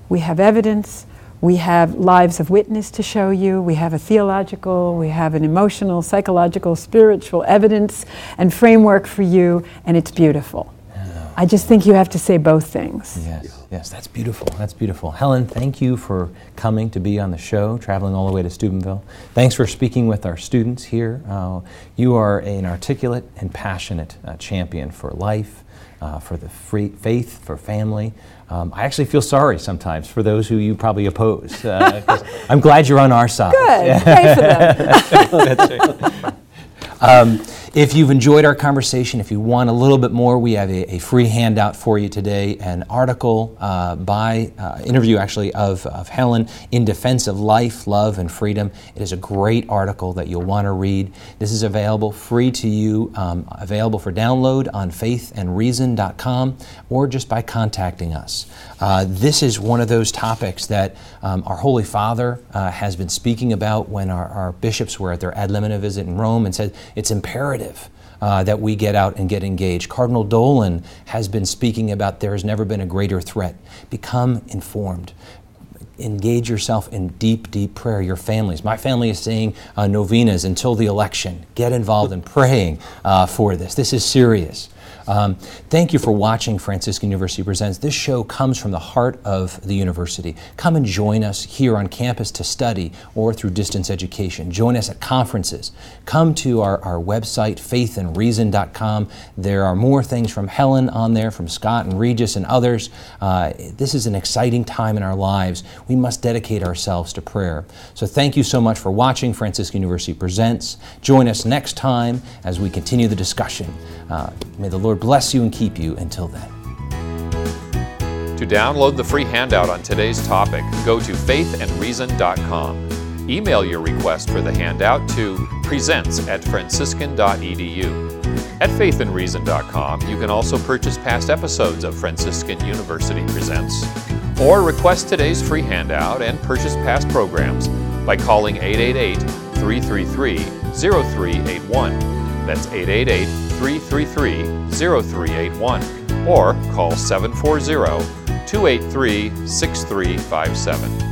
we have evidence, we have lives of witness to show you, we have a theological, we have an emotional, psychological, spiritual evidence and framework for you, and it's beautiful. I just think you have to say both things. Yes, yes, that's beautiful. That's beautiful. Helen, thank you for coming to be on the show, traveling all the way to Steubenville. Thanks for speaking with our students here. Uh, you are an articulate and passionate uh, champion for life, uh, for the free faith, for family. Um, I actually feel sorry sometimes for those who you probably oppose. Uh, I'm glad you're on our side. Good. Pray for them. [laughs] um, if you've enjoyed our conversation, if you want a little bit more, we have a, a free handout for you today an article uh, by, uh, interview actually, of, of Helen in defense of life, love, and freedom. It is a great article that you'll want to read. This is available free to you, um, available for download on faithandreason.com or just by contacting us. Uh, this is one of those topics that um, our Holy Father uh, has been speaking about when our, our bishops were at their ad limina visit in Rome and said it's imperative imperative uh, that we get out and get engaged. Cardinal Dolan has been speaking about there has never been a greater threat. Become informed engage yourself in deep, deep prayer. Your families. My family is saying uh, novenas until the election. Get involved in praying uh, for this. This is serious. Um, thank you for watching Franciscan University Presents. This show comes from the heart of the university. Come and join us here on campus to study or through distance education. Join us at conferences. Come to our, our website, faithandreason.com. There are more things from Helen on there, from Scott and Regis and others. Uh, this is an exciting time in our lives. We must dedicate ourselves to prayer. So thank you so much for watching Franciscan University Presents. Join us next time as we continue the discussion. Uh, may the Lord Lord bless you and keep you until then. To download the free handout on today's topic, go to faithandreason.com. Email your request for the handout to presents at franciscan.edu. At faithandreason.com, you can also purchase past episodes of Franciscan University Presents or request today's free handout and purchase past programs by calling 888 333 0381. That's 888 333 0381 or call 740 283 6357.